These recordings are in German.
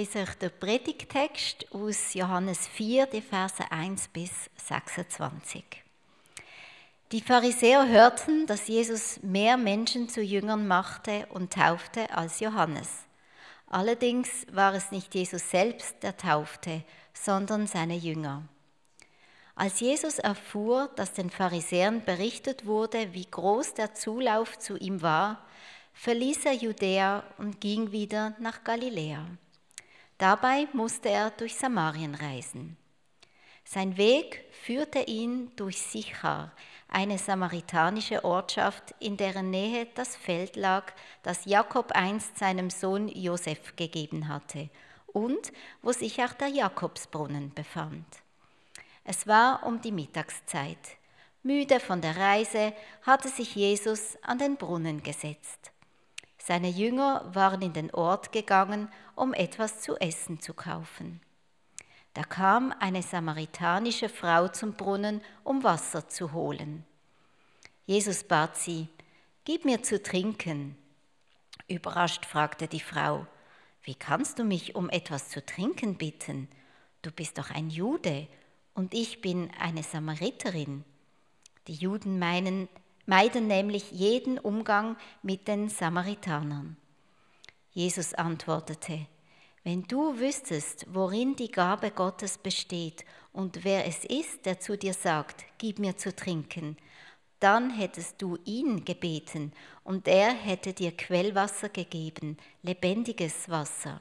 Ich lese euch den Predigtext aus Johannes 4, die Verse 1 bis 26. Die Pharisäer hörten, dass Jesus mehr Menschen zu Jüngern machte und taufte als Johannes. Allerdings war es nicht Jesus selbst, der taufte, sondern seine Jünger. Als Jesus erfuhr, dass den Pharisäern berichtet wurde, wie groß der Zulauf zu ihm war, verließ er Judäa und ging wieder nach Galiläa. Dabei musste er durch Samarien reisen. Sein Weg führte ihn durch Sichar, eine samaritanische Ortschaft, in deren Nähe das Feld lag, das Jakob einst seinem Sohn Josef gegeben hatte und wo sich auch der Jakobsbrunnen befand. Es war um die Mittagszeit. Müde von der Reise hatte sich Jesus an den Brunnen gesetzt. Seine Jünger waren in den Ort gegangen, um etwas zu essen zu kaufen. Da kam eine samaritanische Frau zum Brunnen, um Wasser zu holen. Jesus bat sie, Gib mir zu trinken. Überrascht fragte die Frau, Wie kannst du mich um etwas zu trinken bitten? Du bist doch ein Jude und ich bin eine Samariterin. Die Juden meinen, meiden nämlich jeden Umgang mit den Samaritanern. Jesus antwortete, wenn du wüsstest, worin die Gabe Gottes besteht und wer es ist, der zu dir sagt, gib mir zu trinken, dann hättest du ihn gebeten und er hätte dir Quellwasser gegeben, lebendiges Wasser.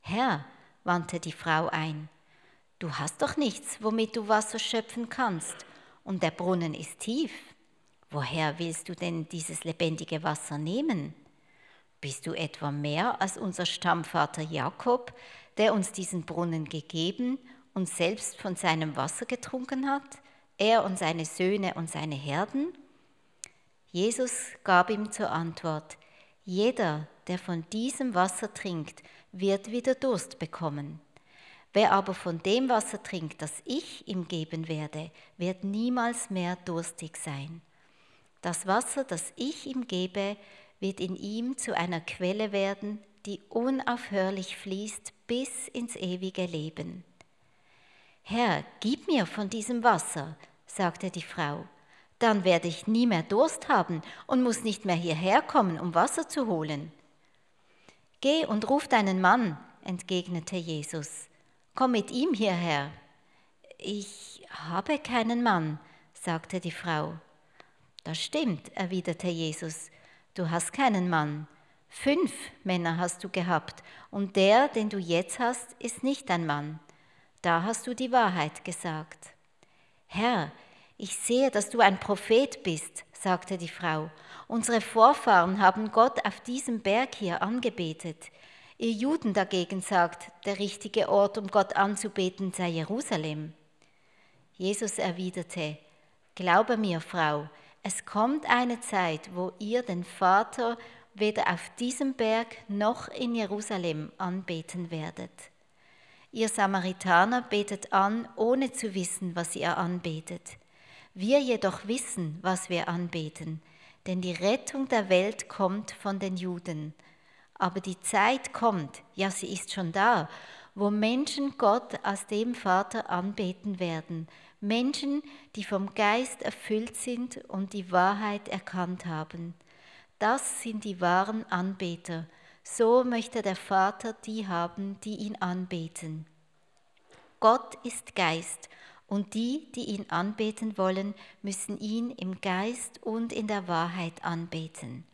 Herr, wandte die Frau ein, du hast doch nichts, womit du Wasser schöpfen kannst, und der Brunnen ist tief. Woher willst du denn dieses lebendige Wasser nehmen? Bist du etwa mehr als unser Stammvater Jakob, der uns diesen Brunnen gegeben und selbst von seinem Wasser getrunken hat, er und seine Söhne und seine Herden? Jesus gab ihm zur Antwort, jeder, der von diesem Wasser trinkt, wird wieder Durst bekommen. Wer aber von dem Wasser trinkt, das ich ihm geben werde, wird niemals mehr durstig sein. Das Wasser, das ich ihm gebe, wird in ihm zu einer Quelle werden, die unaufhörlich fließt bis ins ewige Leben. Herr, gib mir von diesem Wasser, sagte die Frau, dann werde ich nie mehr Durst haben und muss nicht mehr hierher kommen, um Wasser zu holen. Geh und ruf deinen Mann, entgegnete Jesus. Komm mit ihm hierher. Ich habe keinen Mann, sagte die Frau. Das stimmt, erwiderte Jesus du hast keinen Mann. Fünf Männer hast du gehabt und der, den du jetzt hast, ist nicht dein Mann. Da hast du die Wahrheit gesagt. Herr, ich sehe, dass du ein Prophet bist, sagte die Frau. Unsere Vorfahren haben Gott auf diesem Berg hier angebetet. Ihr Juden dagegen sagt, der richtige Ort, um Gott anzubeten, sei Jerusalem. Jesus erwiderte, Glaube mir, Frau, es kommt eine Zeit, wo ihr den Vater weder auf diesem Berg noch in Jerusalem anbeten werdet. Ihr Samaritaner betet an, ohne zu wissen, was ihr anbetet. Wir jedoch wissen, was wir anbeten, denn die Rettung der Welt kommt von den Juden. Aber die Zeit kommt, ja sie ist schon da, wo Menschen Gott als dem Vater anbeten werden, Menschen, die vom Geist erfüllt sind und die Wahrheit erkannt haben. Das sind die wahren Anbeter. So möchte der Vater die haben, die ihn anbeten. Gott ist Geist und die, die ihn anbeten wollen, müssen ihn im Geist und in der Wahrheit anbeten.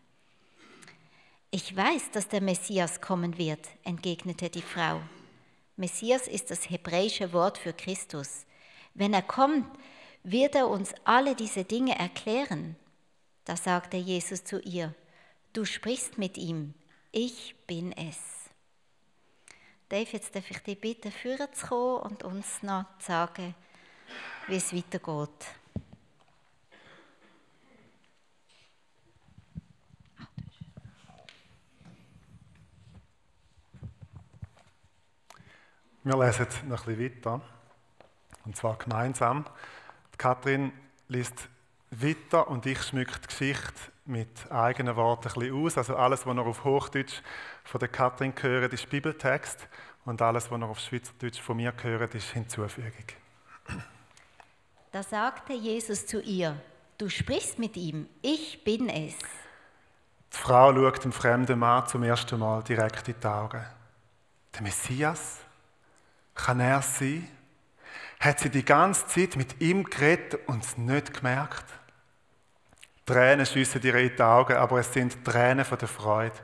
Ich weiß, dass der Messias kommen wird, entgegnete die Frau. Messias ist das hebräische Wort für Christus. Wenn er kommt, wird er uns alle diese Dinge erklären. Da sagte Jesus zu ihr, du sprichst mit ihm, ich bin es. Dave, jetzt darf ich dich bitten, führen zu kommen und uns noch sagen, wie es weitergeht. Wir lesen noch ein bisschen weiter. Und zwar gemeinsam. Kathrin liest weiter und ich schmücke die Geschichte mit eigenen Worten ein bisschen aus. Also alles, was noch auf Hochdeutsch von der Katrin gehört, ist Bibeltext und alles, was noch auf Schweizerdeutsch von mir gehört, ist Hinzufügung. Da sagte Jesus zu ihr, du sprichst mit ihm, ich bin es. Die Frau schaut dem fremden Mann zum ersten Mal direkt in die Augen. Der Messias? Kann er sein? Hat sie die ganze Zeit mit ihm geredet und es nicht gemerkt? Tränen schiessen ihr in die Augen, aber es sind Tränen von der Freude.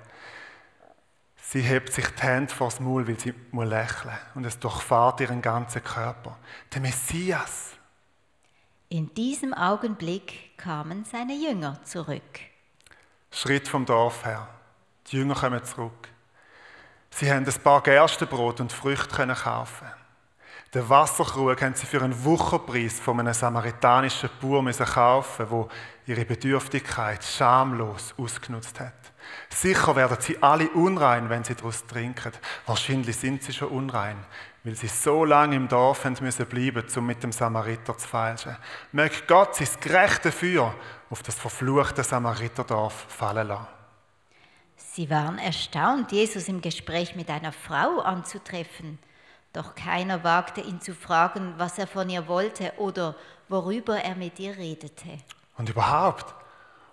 Sie hebt sich die Hände vor das Maul, weil sie muss lächeln und es durchfahrt ihren ganzen Körper. Der Messias. In diesem Augenblick kamen seine Jünger zurück. Schritt vom Dorf her. Die Jünger kommen zurück. Sie haben ein paar Gerstenbrot und Früchte kaufen. Den Wasserkrug haben sie für einen Wucherpreis von einem samaritanischen Bauer kaufen, wo ihre Bedürftigkeit schamlos ausgenutzt hat. Sicher werden sie alle unrein, wenn sie daraus trinken. Wahrscheinlich sind sie schon unrein, weil sie so lange im Dorf haben müssen bleiben, um mit dem Samariter zu feilschen. Möge Gott sein gerechte Feuer auf das verfluchte Samariterdorf fallen lassen. Sie waren erstaunt, Jesus im Gespräch mit einer Frau anzutreffen. Doch keiner wagte ihn zu fragen, was er von ihr wollte oder worüber er mit ihr redete. Und überhaupt,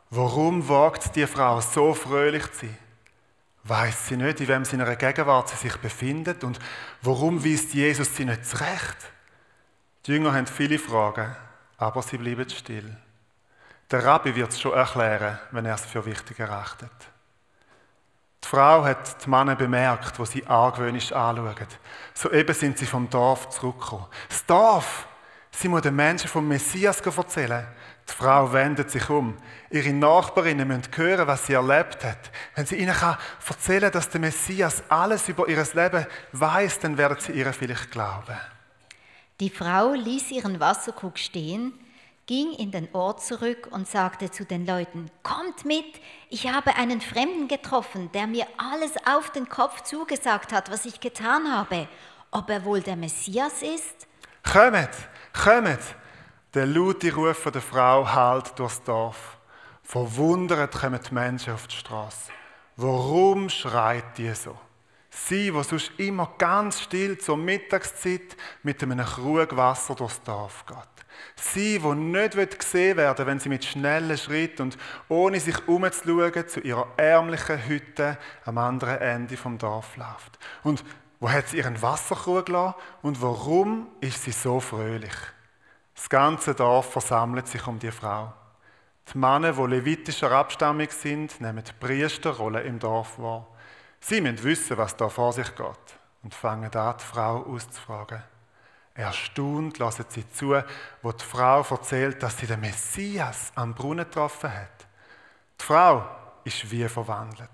warum wagt die Frau so fröhlich zu sein? Weiß sie nicht, in wem seiner Gegenwart sie sich befindet und warum weist Jesus sie nicht zurecht? Die Jünger haben viele Fragen, aber sie bleiben still. Der Rabbi wird es schon erklären, wenn er es für wichtig erachtet. Die Frau hat die Männer bemerkt, wo sie argwöhnisch anschauen. Soeben sind sie vom Dorf zurückgekommen. Das Dorf! Sie muss den Menschen vom Messias erzählen. Die Frau wendet sich um. Ihre Nachbarinnen müssen hören, was sie erlebt hat. Wenn sie ihnen erzählen kann, dass der Messias alles über ihr Leben weiß, dann werden sie ihr vielleicht glauben. Die Frau ließ ihren Wasserkrug stehen, ging in den Ort zurück und sagte zu den Leuten, kommt mit, ich habe einen Fremden getroffen, der mir alles auf den Kopf zugesagt hat, was ich getan habe. Ob er wohl der Messias ist? Kommt, kommt! Der laute Ruf der Frau hallt durchs Dorf. Verwundert kommen die Menschen auf die Straße. Warum schreit die so? Sie, wo sonst immer ganz still zur Mittagszeit mit einem Krug Wasser durchs Dorf geht. Sie, wo nicht gesehen werden wenn sie mit schnellen Schritten und ohne sich umzuschauen zu ihrer ärmlichen Hütte am anderen Ende vom Dorf läuft. Und wo hat sie ihren Wasserkrug gelassen und warum ist sie so fröhlich? Das ganze Dorf versammelt sich um die Frau. Die Männer, die levitischer Abstammung sind, nehmen die Priesterrolle im Dorf wahr. Sie müssen wissen, was da vor sich geht und fangen an, die Frau auszufragen. Erstaunt lassen sie zu, wo die Frau erzählt, dass sie den Messias am Brunnen getroffen hat. Die Frau ist wie verwandelt.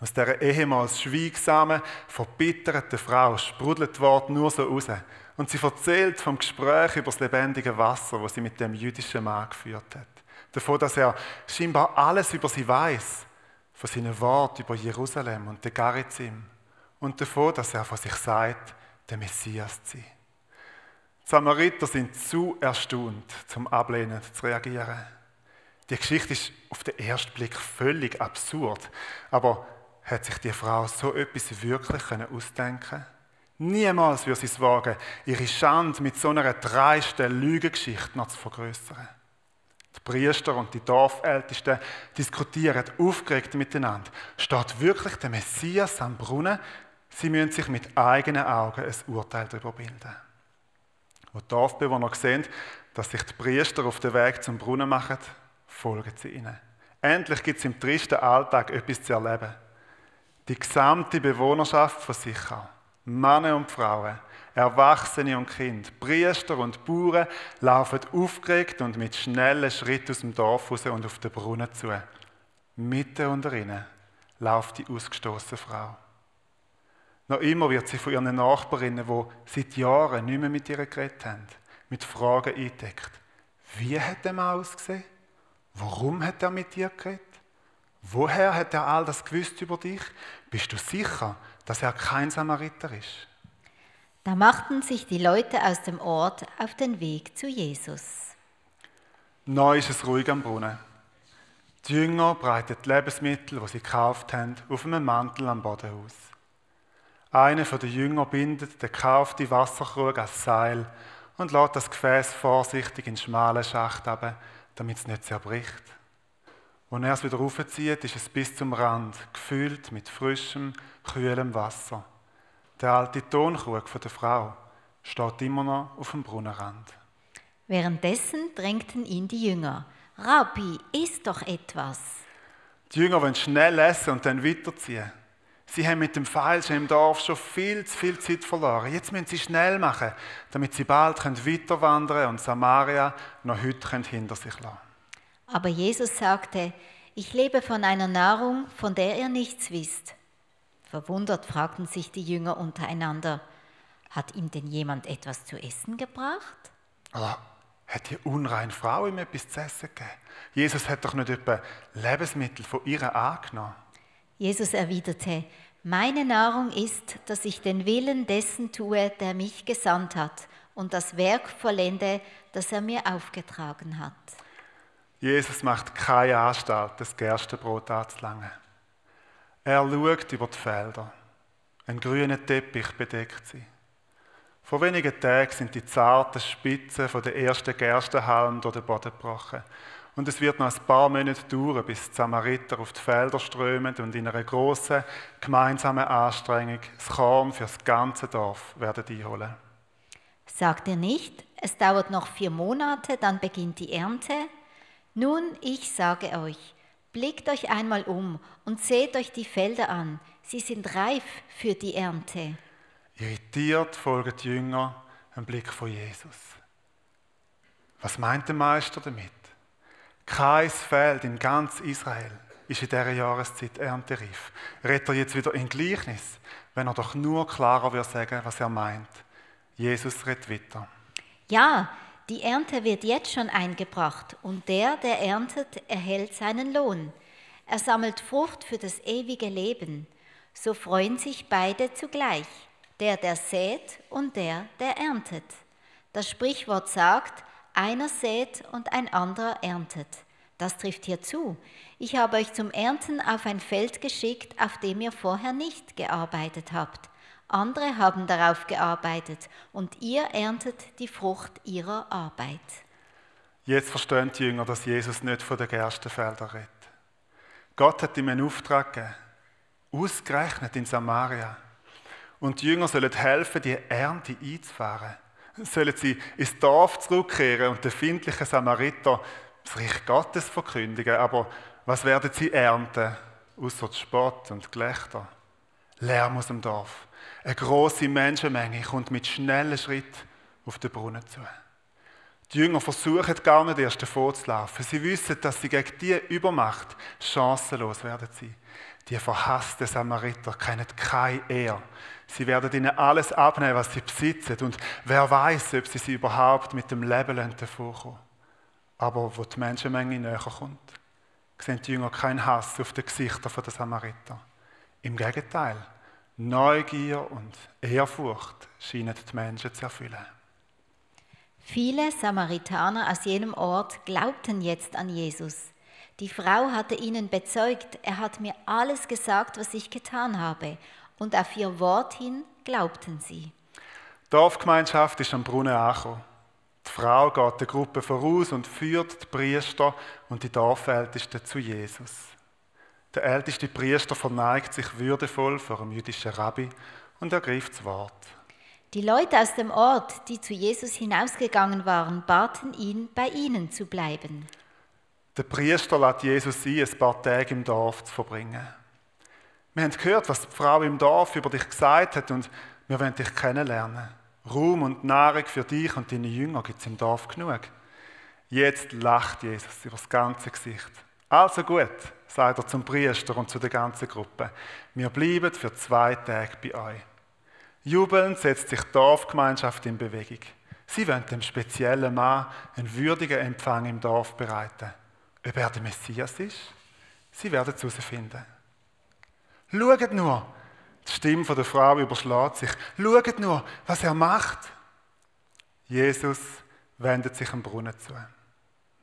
Aus dieser ehemals schweigsamen, verbitterten Frau sprudelt Wort nur so raus. Und sie erzählt vom Gespräch über das lebendige Wasser, das sie mit dem jüdischen Mann geführt hat. Davon, dass er scheinbar alles über sie weiß, von seinen Worten über Jerusalem und den Garizim. Und davon, dass er von sich sagt, der Messias zu sein. Die Samariter sind zu erstaunt, zum Ablehnen zu reagieren. Die Geschichte ist auf den ersten Blick völlig absurd, aber hat sich die Frau so etwas wirklich ausdenken Niemals würde sie es wagen, ihre Schande mit so einer dreisten Lügengeschichte noch zu vergrößern. Die Priester und die Dorfältesten diskutieren aufgeregt miteinander. Steht wirklich der Messias am Brunnen? Sie müssen sich mit eigenen Augen ein Urteil darüber bilden. Wo die Dorfbewohner sehen, dass sich die Priester auf den Weg zum Brunnen machen, folgen sie ihnen. Endlich gibt es im tristen Alltag etwas zu erleben. Die gesamte Bewohnerschaft von Sichar, Männer und Frauen, Erwachsene und Kinder, Priester und Bauern laufen aufgeregt und mit schnellen Schritten aus dem Dorf raus und auf den Brunnen zu. Mitten unter ihnen läuft die ausgestoßene Frau. Noch immer wird sie von ihren Nachbarinnen, die seit Jahren nicht mehr mit ihr geredet haben, mit Fragen eingedeckt. Wie hat der Mann ausgesehen? Warum hat er mit dir geredet? Woher hat er all das gewusst über dich? Bist du sicher, dass er kein Samariter ist? Da machten sich die Leute aus dem Ort auf den Weg zu Jesus. Neu ist es ruhig am Brunnen. Die Jünger breiten die Lebensmittel, die sie gekauft haben, auf einem Mantel am Boden aus. Einer der Jünger bindet den gekauften Wasserkrug als Seil und lässt das Gefäß vorsichtig in den schmalen Schacht ab, damit es nicht zerbricht. Als er es wieder aufzieht, ist es bis zum Rand, gefüllt mit frischem, kühlem Wasser. Der alte Tonkrug von der Frau steht immer noch auf dem Brunnenrand. Währenddessen drängten ihn die Jünger. Rabbi, iss doch etwas. Die Jünger wollen schnell essen und dann weiterziehen. Sie haben mit dem Feilschen im Dorf schon viel zu viel Zeit verloren. Jetzt müssen sie schnell machen, damit sie bald weiter wandern können und Samaria noch heute hinter sich lassen Aber Jesus sagte, ich lebe von einer Nahrung, von der ihr nichts wisst. Verwundert fragten sich die Jünger untereinander, hat ihm denn jemand etwas zu essen gebracht? Aber hat die unreine Frau ihm etwas zu essen gegeben? Jesus hat doch nicht etwa Lebensmittel von ihr angenommen. Jesus erwiderte, meine Nahrung ist, dass ich den Willen dessen tue, der mich gesandt hat und das Werk vollende, das er mir aufgetragen hat. Jesus macht keine Anstalt, das Gerstenbrot anzulangen. Er schaut über die Felder. Ein grüner Teppich bedeckt sie. Vor wenigen Tagen sind die zarten Spitzen von der ersten Gerstenhalm durch den Boden gebrochen. Und es wird noch ein paar Monate dauern, bis die Samariter auf die Felder strömen und in einer grossen gemeinsamen Anstrengung das Korn für das ganze Dorf werden einholen. Sagt ihr nicht, es dauert noch vier Monate, dann beginnt die Ernte? Nun, ich sage euch, blickt euch einmal um und seht euch die Felder an, sie sind reif für die Ernte. Irritiert folgen die Jünger einem Blick von Jesus. Was meint der Meister damit? Kein Feld in ganz Israel ist in dieser Jahreszeit erntereif. Redet er jetzt wieder in Gleichnis, wenn er doch nur klarer würde sagen, was er meint. Jesus redet weiter. Ja, die Ernte wird jetzt schon eingebracht und der, der erntet, erhält seinen Lohn. Er sammelt Frucht für das ewige Leben. So freuen sich beide zugleich der, der sät und der, der erntet. Das Sprichwort sagt, einer sät und ein anderer erntet. Das trifft hier zu. Ich habe euch zum Ernten auf ein Feld geschickt, auf dem ihr vorher nicht gearbeitet habt. Andere haben darauf gearbeitet und ihr erntet die Frucht ihrer Arbeit. Jetzt verstehen die Jünger, dass Jesus nicht von den Gerstenfeldern redet. Gott hat ihm einen Auftrag gegeben, ausgerechnet in Samaria. Und die Jünger sollen helfen, die Ernte einzufahren. Sollen sie ins Dorf zurückkehren und den findlichen Samariter das Reich Gottes verkündigen. Aber was werden sie ernten? Außer Spott und Gelächter. Lärm aus dem Dorf. Eine große Menschenmenge kommt mit schnellen Schritt auf den Brunnen zu. Die Jünger versuchen gar nicht erst davor zu laufen. Sie wissen, dass sie gegen diese Übermacht chancenlos werden sein. Die verhassten Samariter kennen keine Ehre. Sie werden ihnen alles abnehmen, was sie besitzen. Und wer weiß, ob sie sie überhaupt mit dem Leben davonkommen. Aber wo die Menschenmenge näher kommt, sehen die Jünger keinen Hass auf den Gesichtern der Samariter. Im Gegenteil, Neugier und Ehrfurcht scheinen die Menschen zu erfüllen. Viele Samaritaner aus jenem Ort glaubten jetzt an Jesus. Die Frau hatte ihnen bezeugt, er hat mir alles gesagt, was ich getan habe. Und auf ihr Wort hin glaubten sie. Die Dorfgemeinschaft ist am Brunnen angekommen. Die Frau geht der Gruppe voraus und führt die Priester und die Dorfältesten zu Jesus. Der älteste Priester verneigt sich würdevoll vor dem jüdischen Rabbi und ergreift das Wort. Die Leute aus dem Ort, die zu Jesus hinausgegangen waren, baten ihn, bei ihnen zu bleiben. Der Priester lädt Jesus ein, ein paar Tage im Dorf zu verbringen. Wir haben gehört, was die Frau im Dorf über dich gesagt hat und wir wollen dich kennenlernen. Ruhm und Nahrung für dich und deine Jünger gibt es im Dorf genug. Jetzt lacht Jesus über das ganze Gesicht. Also gut, sagt er zum Priester und zu der ganzen Gruppe. Wir bleiben für zwei Tage bei euch. Jubelnd setzt sich die Dorfgemeinschaft in Bewegung. Sie wollen dem speziellen Mann einen würdigen Empfang im Dorf bereiten ob er der Messias ist? Sie werden es herausfinden. Schaut nur, die Stimme der Frau überschlägt sich. Schaut nur, was er macht. Jesus wendet sich am Brunnen zu.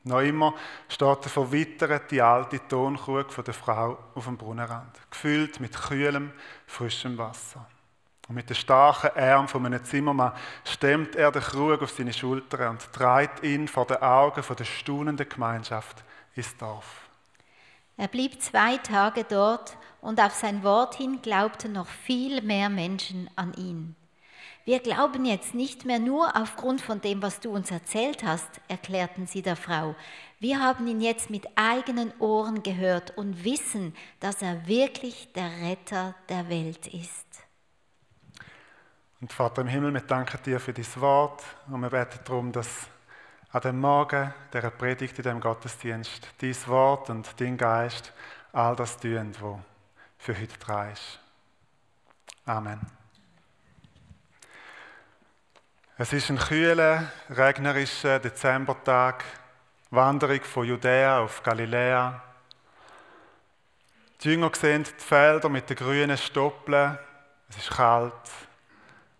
Noch immer steht der verwitterte alte Tonkrug von der Frau auf dem Brunnenrand, gefüllt mit kühlem, frischem Wasser. Und mit den starken Armen von einem Zimmermann stemmt er den Krug auf seine Schultern und treibt ihn vor den Augen der staunenden Gemeinschaft ins Dorf. Er blieb zwei Tage dort und auf sein Wort hin glaubten noch viel mehr Menschen an ihn. Wir glauben jetzt nicht mehr nur aufgrund von dem, was du uns erzählt hast, erklärten sie der Frau. Wir haben ihn jetzt mit eigenen Ohren gehört und wissen, dass er wirklich der Retter der Welt ist. Und Vater im Himmel, wir danken dir für dein Wort und wir beten darum, dass an dem Morgen dieser Predigt in dem Gottesdienst dein Wort und dein Geist all das tun, was für heute dran ist. Amen. Es ist ein kühler, regnerischer Dezembertag, Wanderung von Judäa auf Galiläa. Die Jünger sehen die Felder mit den grünen Stoppeln. Es ist kalt.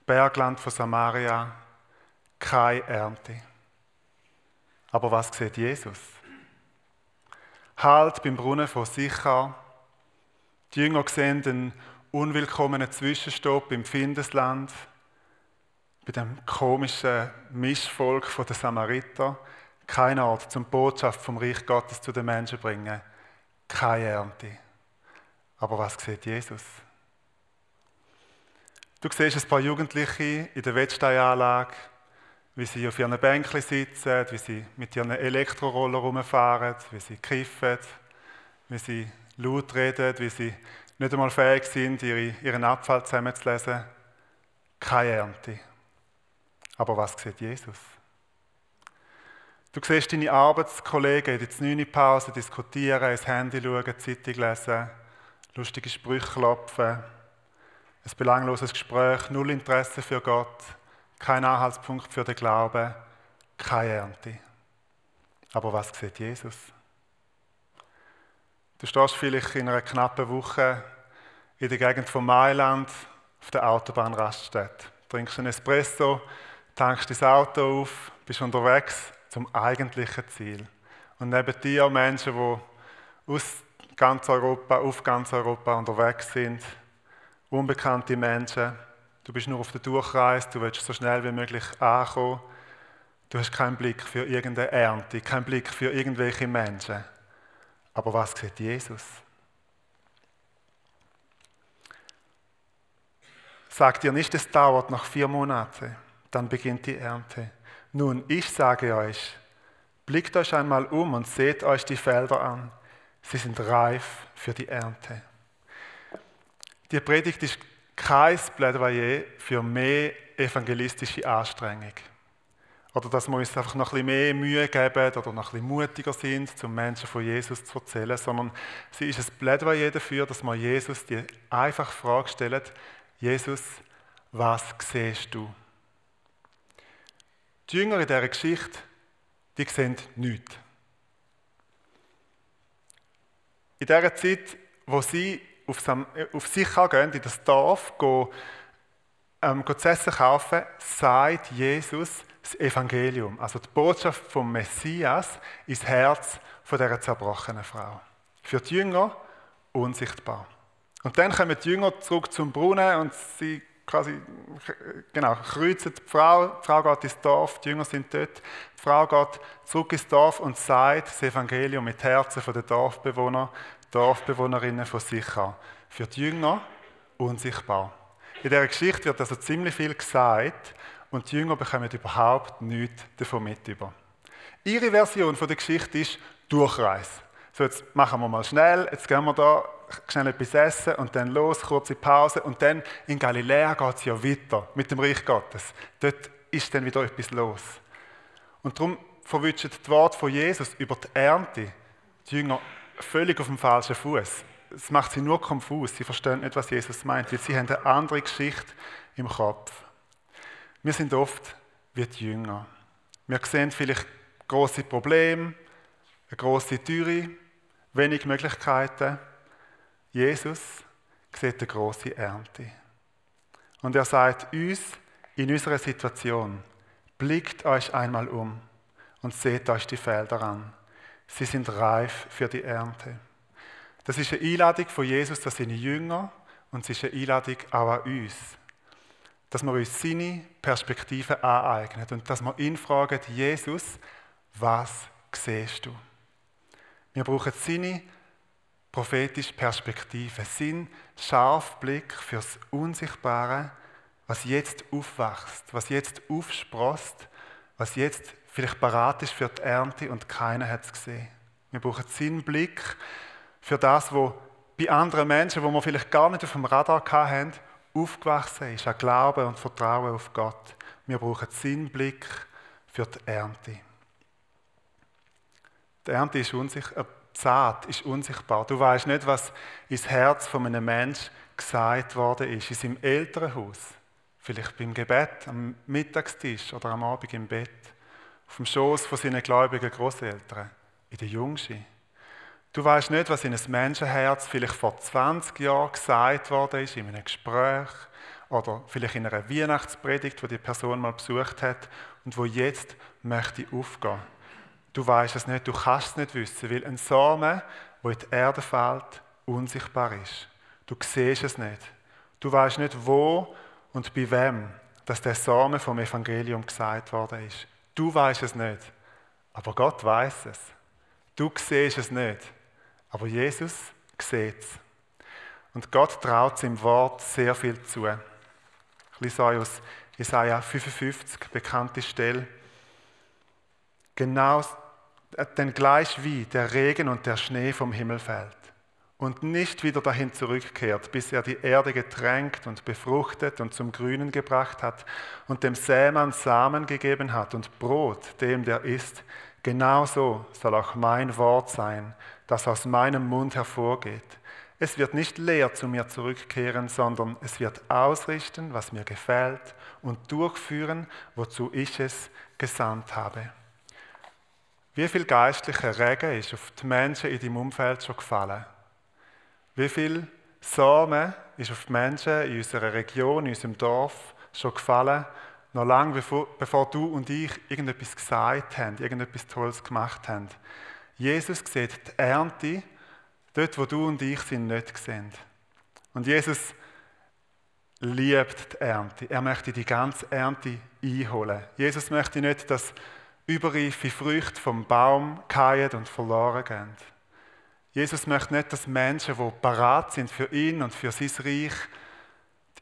Bergland von Samaria. Keine Ernte. Aber was sieht Jesus? Halt beim Brunnen von Sichar. Die Jünger sehen den unwillkommenen Zwischenstopp im Findesland bei dem komischen Mischvolk der Samariter kein Ort zum Botschaft vom Reich Gottes zu den Menschen bringen, keine Ernte. Aber was sieht Jesus? Du siehst ein paar Jugendliche in der Wettsteinanlage, wie sie auf ihren Bänken sitzen, wie sie mit ihren Elektroroller rumfahren, wie sie kiffen, wie sie laut reden, wie sie nicht einmal fähig sind, ihren Abfall zusammenzulesen. Keine Ernte. Aber was sieht Jesus? Du siehst deine Arbeitskollegen in der 9. Pause diskutieren, ins Handy schauen, Zeitung lesen, lustige Sprüche klopfen, ein belangloses Gespräch, null Interesse für Gott, kein Anhaltspunkt für den Glauben, keine Ernte. Aber was sieht Jesus? Du stehst vielleicht in einer knappen Woche in der Gegend von Mailand auf der Autobahnraststätte, trinkst einen Espresso, tankst dein Auto auf, bist unterwegs zum eigentlichen Ziel. Und neben dir Menschen, die aus ganz Europa, auf ganz Europa unterwegs sind, unbekannte Menschen. Du bist nur auf der Durchreise, du willst so schnell wie möglich ankommen. Du hast keinen Blick für irgendeine Ernte, keinen Blick für irgendwelche Menschen. Aber was sieht Jesus? Sagt dir nicht, es dauert noch vier Monate dann beginnt die Ernte. Nun, ich sage euch, blickt euch einmal um und seht euch die Felder an. Sie sind reif für die Ernte. Die Predigt ist kein Plädoyer für mehr evangelistische Anstrengung. Oder dass wir uns einfach noch ein bisschen mehr Mühe geben oder noch ein bisschen mutiger sind, zum Menschen von Jesus zu erzählen, sondern sie ist ein Plädoyer dafür, dass wir Jesus die einfache Frage stellen, Jesus, was siehst du? Die Jünger in dieser Geschichte, die sehen nichts. In dieser Zeit, wo sie auf, Sichar gehen, in das Dorf, gehen, ähm, gehen zu essen kaufen, sagt Jesus das Evangelium, also die Botschaft vom Messias, ins Herz dieser zerbrochenen Frau. Für die Jünger unsichtbar. Und dann kommen die Jünger zurück zum Brunnen und sie quasi, genau, kreuzen die Frau, die Frau geht ins Dorf, die Jünger sind dort, die Frau geht zurück ins Dorf und sagt das Evangelium mit Herzen der Dorfbewohner, Dorfbewohnerinnen von Sicher. Für die Jünger unsichtbar. In dieser Geschichte wird also ziemlich viel gesagt und die Jünger bekommen überhaupt nichts davon mit. Über. Ihre Version von der Geschichte ist Durchreise. So, jetzt machen wir mal schnell, jetzt gehen wir da schnell etwas essen und dann los, kurze Pause und dann in Galiläa geht es ja weiter mit dem Reich Gottes. Dort ist dann wieder etwas los. Und darum verwünschen die Worte von Jesus über die Ernte die Jünger völlig auf dem falschen Fuß. Es macht sie nur konfus, sie verstehen nicht, was Jesus meint, weil sie haben eine andere Geschichte im Kopf. Wir sind oft wie die Jünger. Wir sehen vielleicht große Probleme, eine große Türe, wenig Möglichkeiten Jesus sieht eine große Ernte. Und er sagt uns in unserer Situation, blickt euch einmal um und seht euch die Felder an. Sie sind reif für die Ernte. Das ist eine Einladung von Jesus an seine Jünger und es ist eine Einladung auch an uns. Dass wir uns seine Perspektive aneignen und dass wir ihn fragen, Jesus, was siehst du? Wir brauchen seine prophetische Perspektive, seinen scharfen Blick fürs Unsichtbare, was jetzt aufwächst, was jetzt aufsprost, was jetzt vielleicht parat ist für die Ernte und keiner hat es gesehen. Wir brauchen seinen Blick für das, was bei anderen Menschen, wo wir vielleicht gar nicht auf dem Radar hatten, aufgewachsen ist, an Glauben und Vertrauen auf Gott. Wir brauchen seinen Blick für die Ernte. Die Ernte ist unsichtbar, die Saat ist unsichtbar. Du weißt nicht, was ins Herz von einem Menschen gesagt worden ist, in seinem Elternhaus. Vielleicht beim Gebet, am Mittagstisch oder am Abend im Bett. Auf dem Schoß von seinen gläubigen Großeltern, in der Jungschi. Du weißt nicht, was in einem Menschenherz vielleicht vor 20 Jahren gesagt worden ist, in einem Gespräch oder vielleicht in einer Weihnachtspredigt, wo die Person mal besucht hat und wo jetzt möchte aufgehen. Du weißt es nicht, du kannst es nicht wissen, weil ein Samen, wo in die Erde fällt, unsichtbar ist. Du siehst es nicht. Du weißt nicht, wo und bei wem, dass der Samen vom Evangelium gesagt worden ist. Du weißt es nicht, aber Gott weiß es. Du siehst es nicht, aber Jesus sieht es. Und Gott traut seinem Wort sehr viel zu. Ein bisschen aus Jesaja 55, bekannte Stelle. Genau denn gleich wie der Regen und der Schnee vom Himmel fällt und nicht wieder dahin zurückkehrt, bis er die Erde getränkt und befruchtet und zum Grünen gebracht hat und dem Sämann Samen gegeben hat und Brot dem, der isst, genauso soll auch mein Wort sein, das aus meinem Mund hervorgeht. Es wird nicht leer zu mir zurückkehren, sondern es wird ausrichten, was mir gefällt und durchführen, wozu ich es gesandt habe. Wie viel geistlicher Regen ist auf die Menschen in deinem Umfeld schon gefallen? Wie viel Samen ist auf die Menschen in unserer Region, in unserem Dorf schon gefallen, noch lange bevor, bevor du und ich irgendetwas gesagt haben, irgendetwas Tolles gemacht haben? Jesus sieht die Ernte dort, wo du und ich sind, nicht sehen. Und Jesus liebt die Ernte. Er möchte die ganze Ernte einholen. Jesus möchte nicht, dass überreife Früchte vom Baum fallen und verloren gehen. Jesus möchte nicht, dass Menschen, die parat sind für ihn und für sein Reich,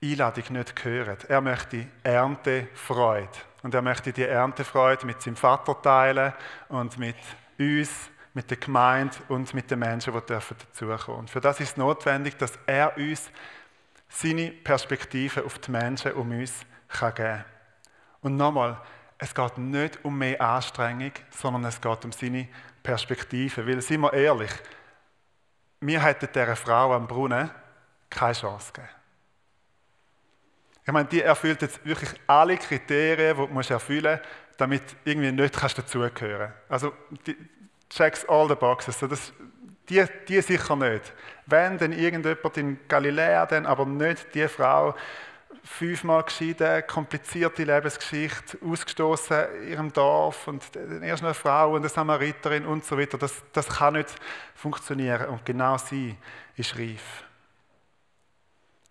die Einladung nicht hören. Er möchte Erntefreude. Und er möchte die Erntefreude mit seinem Vater teilen und mit uns, mit der Gemeinde und mit den Menschen, die dazukommen dürfen. Und für das ist es notwendig, dass er uns seine Perspektive auf die Menschen um uns geben kann. Und nochmal, es geht nicht um mehr Anstrengung, sondern es geht um seine Perspektive. Weil, sind wir ehrlich, wir hätten dieser Frau am Brunnen keine Chance gegeben. Ich meine, die erfüllt jetzt wirklich alle Kriterien, die du erfüllen musst, damit irgendwie nicht kannst dazugehören Also, die checks all the boxes. So das, die, die sicher nicht. Wenn dann irgendjemand in Galiläa, dann aber nicht die Frau, fünfmal geschieden, komplizierte Lebensgeschichte, ausgestoßen in ihrem Dorf und erst eine Frau und eine Samariterin und so weiter. Das, das kann nicht funktionieren und genau sie ist reif.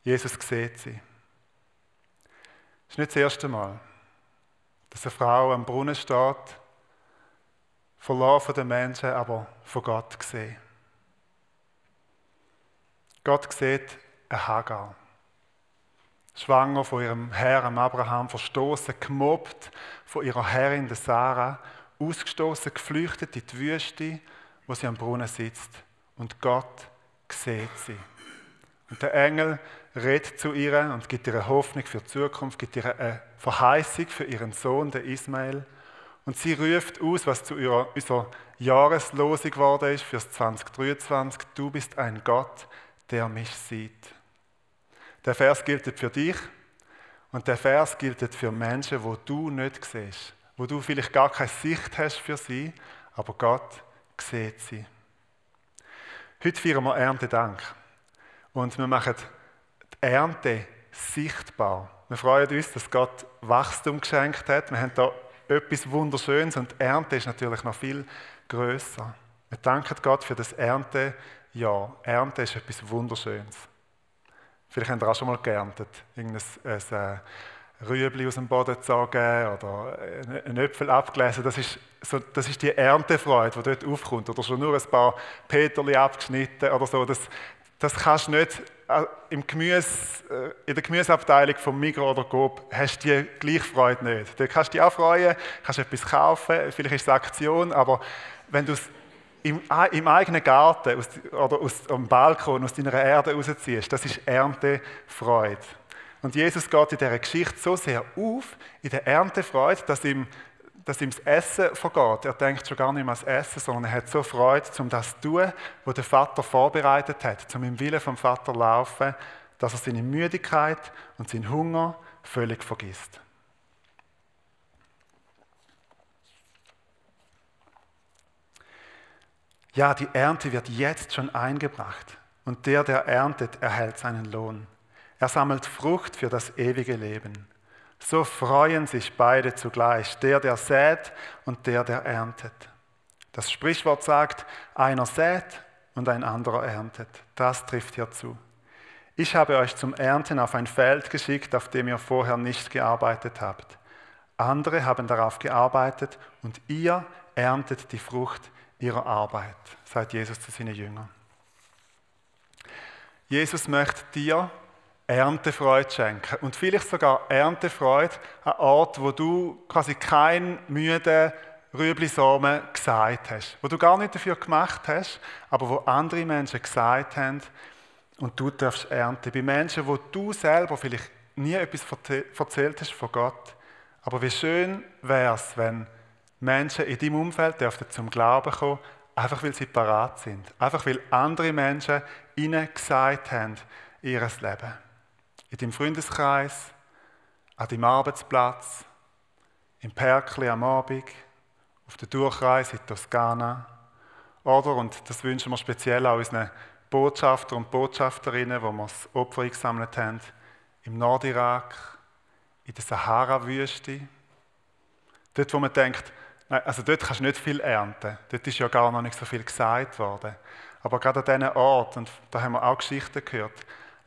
Jesus sieht sie. Es ist nicht das erste Mal, dass eine Frau am Brunnen steht, verloren von den Menschen, aber von Gott gesehen. Gott sieht eine Hagar schwanger von ihrem Herrn Abraham, verstoßen, gemobbt von ihrer Herrin, der Sarah, ausgestoßen, geflüchtet in die Wüste, wo sie am Brunnen sitzt. Und Gott sieht sie. Und der Engel redet zu ihr und gibt ihr eine Hoffnung für die Zukunft, gibt ihr eine Verheißung für ihren Sohn, den Ismael. Und sie ruft aus, was zu ihrer, unserer Jahreslosung geworden ist fürs 2023. Du bist ein Gott, der mich sieht. Der Vers gilt für dich und der Vers gilt für Menschen, wo du nicht siehst, wo du vielleicht gar keine Sicht hast für sie, aber Gott sieht sie. Heute feiern wir Erntedank und wir machen die Ernte sichtbar. Wir freuen uns, dass Gott Wachstum geschenkt hat. Wir haben da etwas Wunderschönes und die Ernte ist natürlich noch viel größer. Wir danken Gott für das Erntejahr. Ernte ist etwas Wunderschönes. Vielleicht habt ihr auch schon mal geerntet. Irgendein ein, äh, Rüebli aus dem Boden gezogen oder einen Äpfel abgelesen. Das ist, so, das ist die Erntefreude, die dort aufkommt. Oder schon nur ein paar Peterli abgeschnitten oder so. Das, das kannst du nicht äh, im Gemüse, äh, in der Gemüseabteilung vom Migros oder Coop hast du die gleiche Freude nicht. Da kannst du dich auch freuen, kannst etwas kaufen, vielleicht ist es eine Aktion, aber wenn du es im, im eigenen Garten aus, oder aus dem Balkon, aus deiner Erde rausziehst, das ist Erntefreude. Und Jesus geht in dieser Geschichte so sehr auf, in der Erntefreude, dass ihm, dass ihm das Essen vergeht. Er denkt schon gar nicht mehr ans Essen, sondern er hat so Freude, um das zu tun, was der Vater vorbereitet hat, um im Willen vom Vater zu laufen, dass er seine Müdigkeit und seinen Hunger völlig vergisst. Ja, die Ernte wird jetzt schon eingebracht und der, der erntet, erhält seinen Lohn. Er sammelt Frucht für das ewige Leben. So freuen sich beide zugleich, der, der sät und der, der erntet. Das Sprichwort sagt, einer sät und ein anderer erntet. Das trifft hier zu. Ich habe euch zum Ernten auf ein Feld geschickt, auf dem ihr vorher nicht gearbeitet habt. Andere haben darauf gearbeitet und ihr erntet die Frucht ihrer Arbeit, sagt Jesus zu seinen Jüngern. Jesus möchte dir Erntefreude schenken und vielleicht sogar Erntefreude an Ort, wo du quasi kein müde Rüblisamen gesagt hast, wo du gar nicht dafür gemacht hast, aber wo andere Menschen gesagt haben und du darfst ernten. Bei Menschen, wo du selber vielleicht nie etwas erzählt hast von Gott. Aber wie schön wäre es, wenn Menschen in deinem Umfeld dürfen zum Glauben kommen, einfach weil sie parat sind. Einfach weil andere Menschen ihnen gesagt haben, ihr Leben. In deinem Freundeskreis, an deinem Arbeitsplatz, im Perkli am Abend, auf der Durchreise in Toskana. Oder, und das wünschen wir speziell auch unseren Botschafter und Botschafterinnen, wo wir das Opfer eingesammelt haben, im Nordirak, in der Sahara-Wüste. Dort, wo man denkt, also dort kannst du nicht viel ernten. Dort ist ja gar noch nicht so viel gesagt worden. Aber gerade an diesen Ort, und da haben wir auch Geschichten gehört,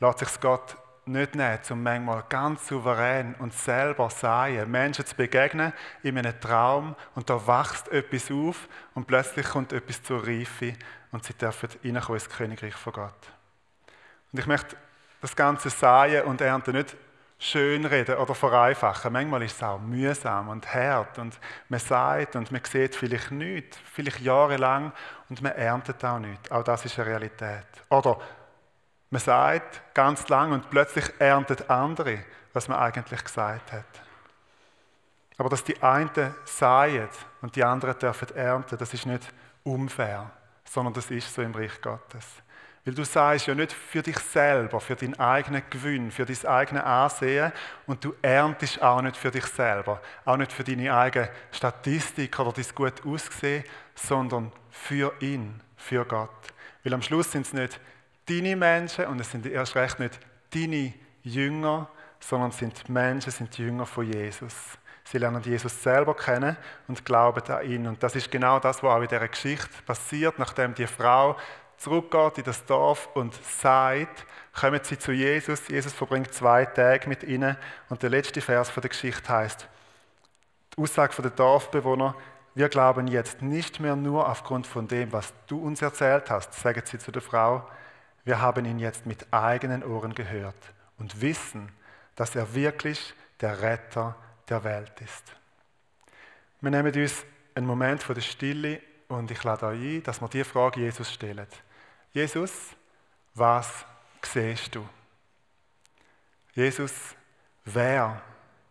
lässt sich Gott nicht nehmen, um manchmal ganz souverän und selber sein, Menschen zu begegnen in einem Traum und da wächst etwas auf und plötzlich kommt etwas zur Reife und sie dürfen reinkommen ins Königreich von Gott. Und ich möchte das ganze Säen und Ernten nicht schönreden oder vereinfachen. Manchmal ist es auch mühsam und hart und man sagt und man sieht vielleicht nichts, vielleicht jahrelang und man erntet auch nichts. Auch das ist eine Realität. Oder man sagt ganz lang und plötzlich erntet andere, was man eigentlich gesagt hat. Aber dass die einen säen und die anderen dürfen ernten, das ist nicht unfair, sondern das ist so im Reich Gottes. Weil du sagst ja nicht für dich selber, für deinen eigenen Gewinn, für dein eigenes Ansehen und du erntest auch nicht für dich selber, auch nicht für deine eigene Statistik oder dein gut Aussehen, sondern für ihn, für Gott. Weil am Schluss sind es nicht deine Menschen und es sind erst recht nicht deine Jünger, sondern es sind Menschen, sind die Jünger von Jesus. Sie lernen Jesus selber kennen und glauben an ihn. Und das ist genau das, was auch in dieser Geschichte passiert, nachdem die Frau zurückgeht in das Dorf und sagt, kommen sie zu Jesus. Jesus verbringt zwei Tage mit ihnen. Und der letzte Vers von der Geschichte heißt: Die Aussage der Dorfbewohner, wir glauben jetzt nicht mehr nur aufgrund von dem, was du uns erzählt hast, sagen sie zu der Frau, wir haben ihn jetzt mit eigenen Ohren gehört und wissen, dass er wirklich der Retter der Welt ist. Wir nehmen uns einen Moment von der Stille und ich lade euch ein, dass wir diese Frage Jesus stellen. Jesus, was siehst du? Jesus, wer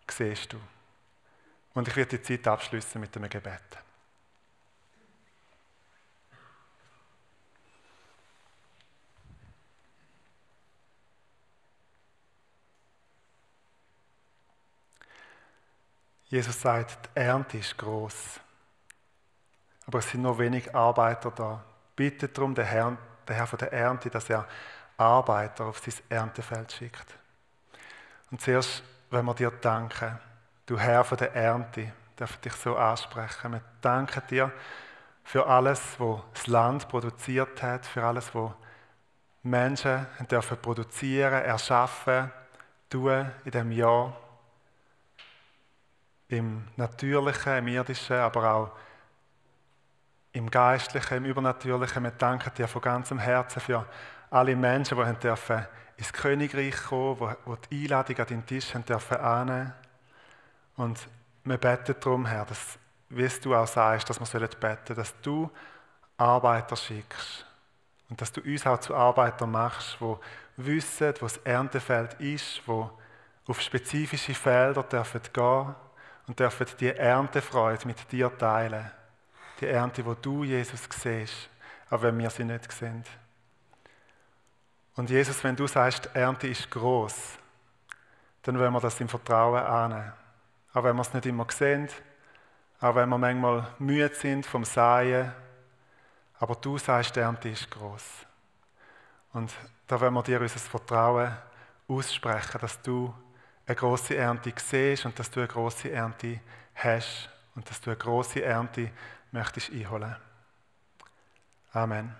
siehst du? Und ich werde die Zeit abschließen mit einem Gebet. Jesus sagt, die Ernte ist groß, aber es sind nur wenig Arbeiter da. Bitte darum, den Herrn der Herr von der Ernte, dass er Arbeiter auf sein Erntefeld schickt. Und zuerst, wenn wir dir danken, du Herr von der Ernte, dürfen dich so ansprechen. Wir danken dir für alles, was das Land produziert hat, für alles, was Menschen dürfen produzieren, erschaffen, tun in diesem Jahr. Im Natürlichen, im Irdischen, aber auch im Geistlichen, im Übernatürlichen. Wir danken dir von ganzem Herzen für alle Menschen, die dürfen ins Königreich kommen, die die Einladung an deinen Tisch haben dürfen annehmen. Und wir beten darum, Herr, dass, wie du auch sagst, dass wir beten sollen, dass du Arbeiter schickst und dass du uns auch zu Arbeitern machst, die wissen, wo das Erntefeld ist, wo auf spezifische Felder dürfen gehen und dürfen die Erntefreude mit dir teilen. Die Ernte, wo du, Jesus, siehst, auch wenn wir sie nicht sehen. Und Jesus, wenn du sagst, die Ernte ist groß, dann wollen wir das im Vertrauen annehmen. Auch wenn wir es nicht immer sehen, auch wenn wir manchmal müde sind vom Säen, aber du sagst, die Ernte ist groß. Und da wollen wir dir unser Vertrauen aussprechen, dass du eine große Ernte siehst und dass du eine große Ernte hast und dass du eine große Ernte möchtest einholen. Amen.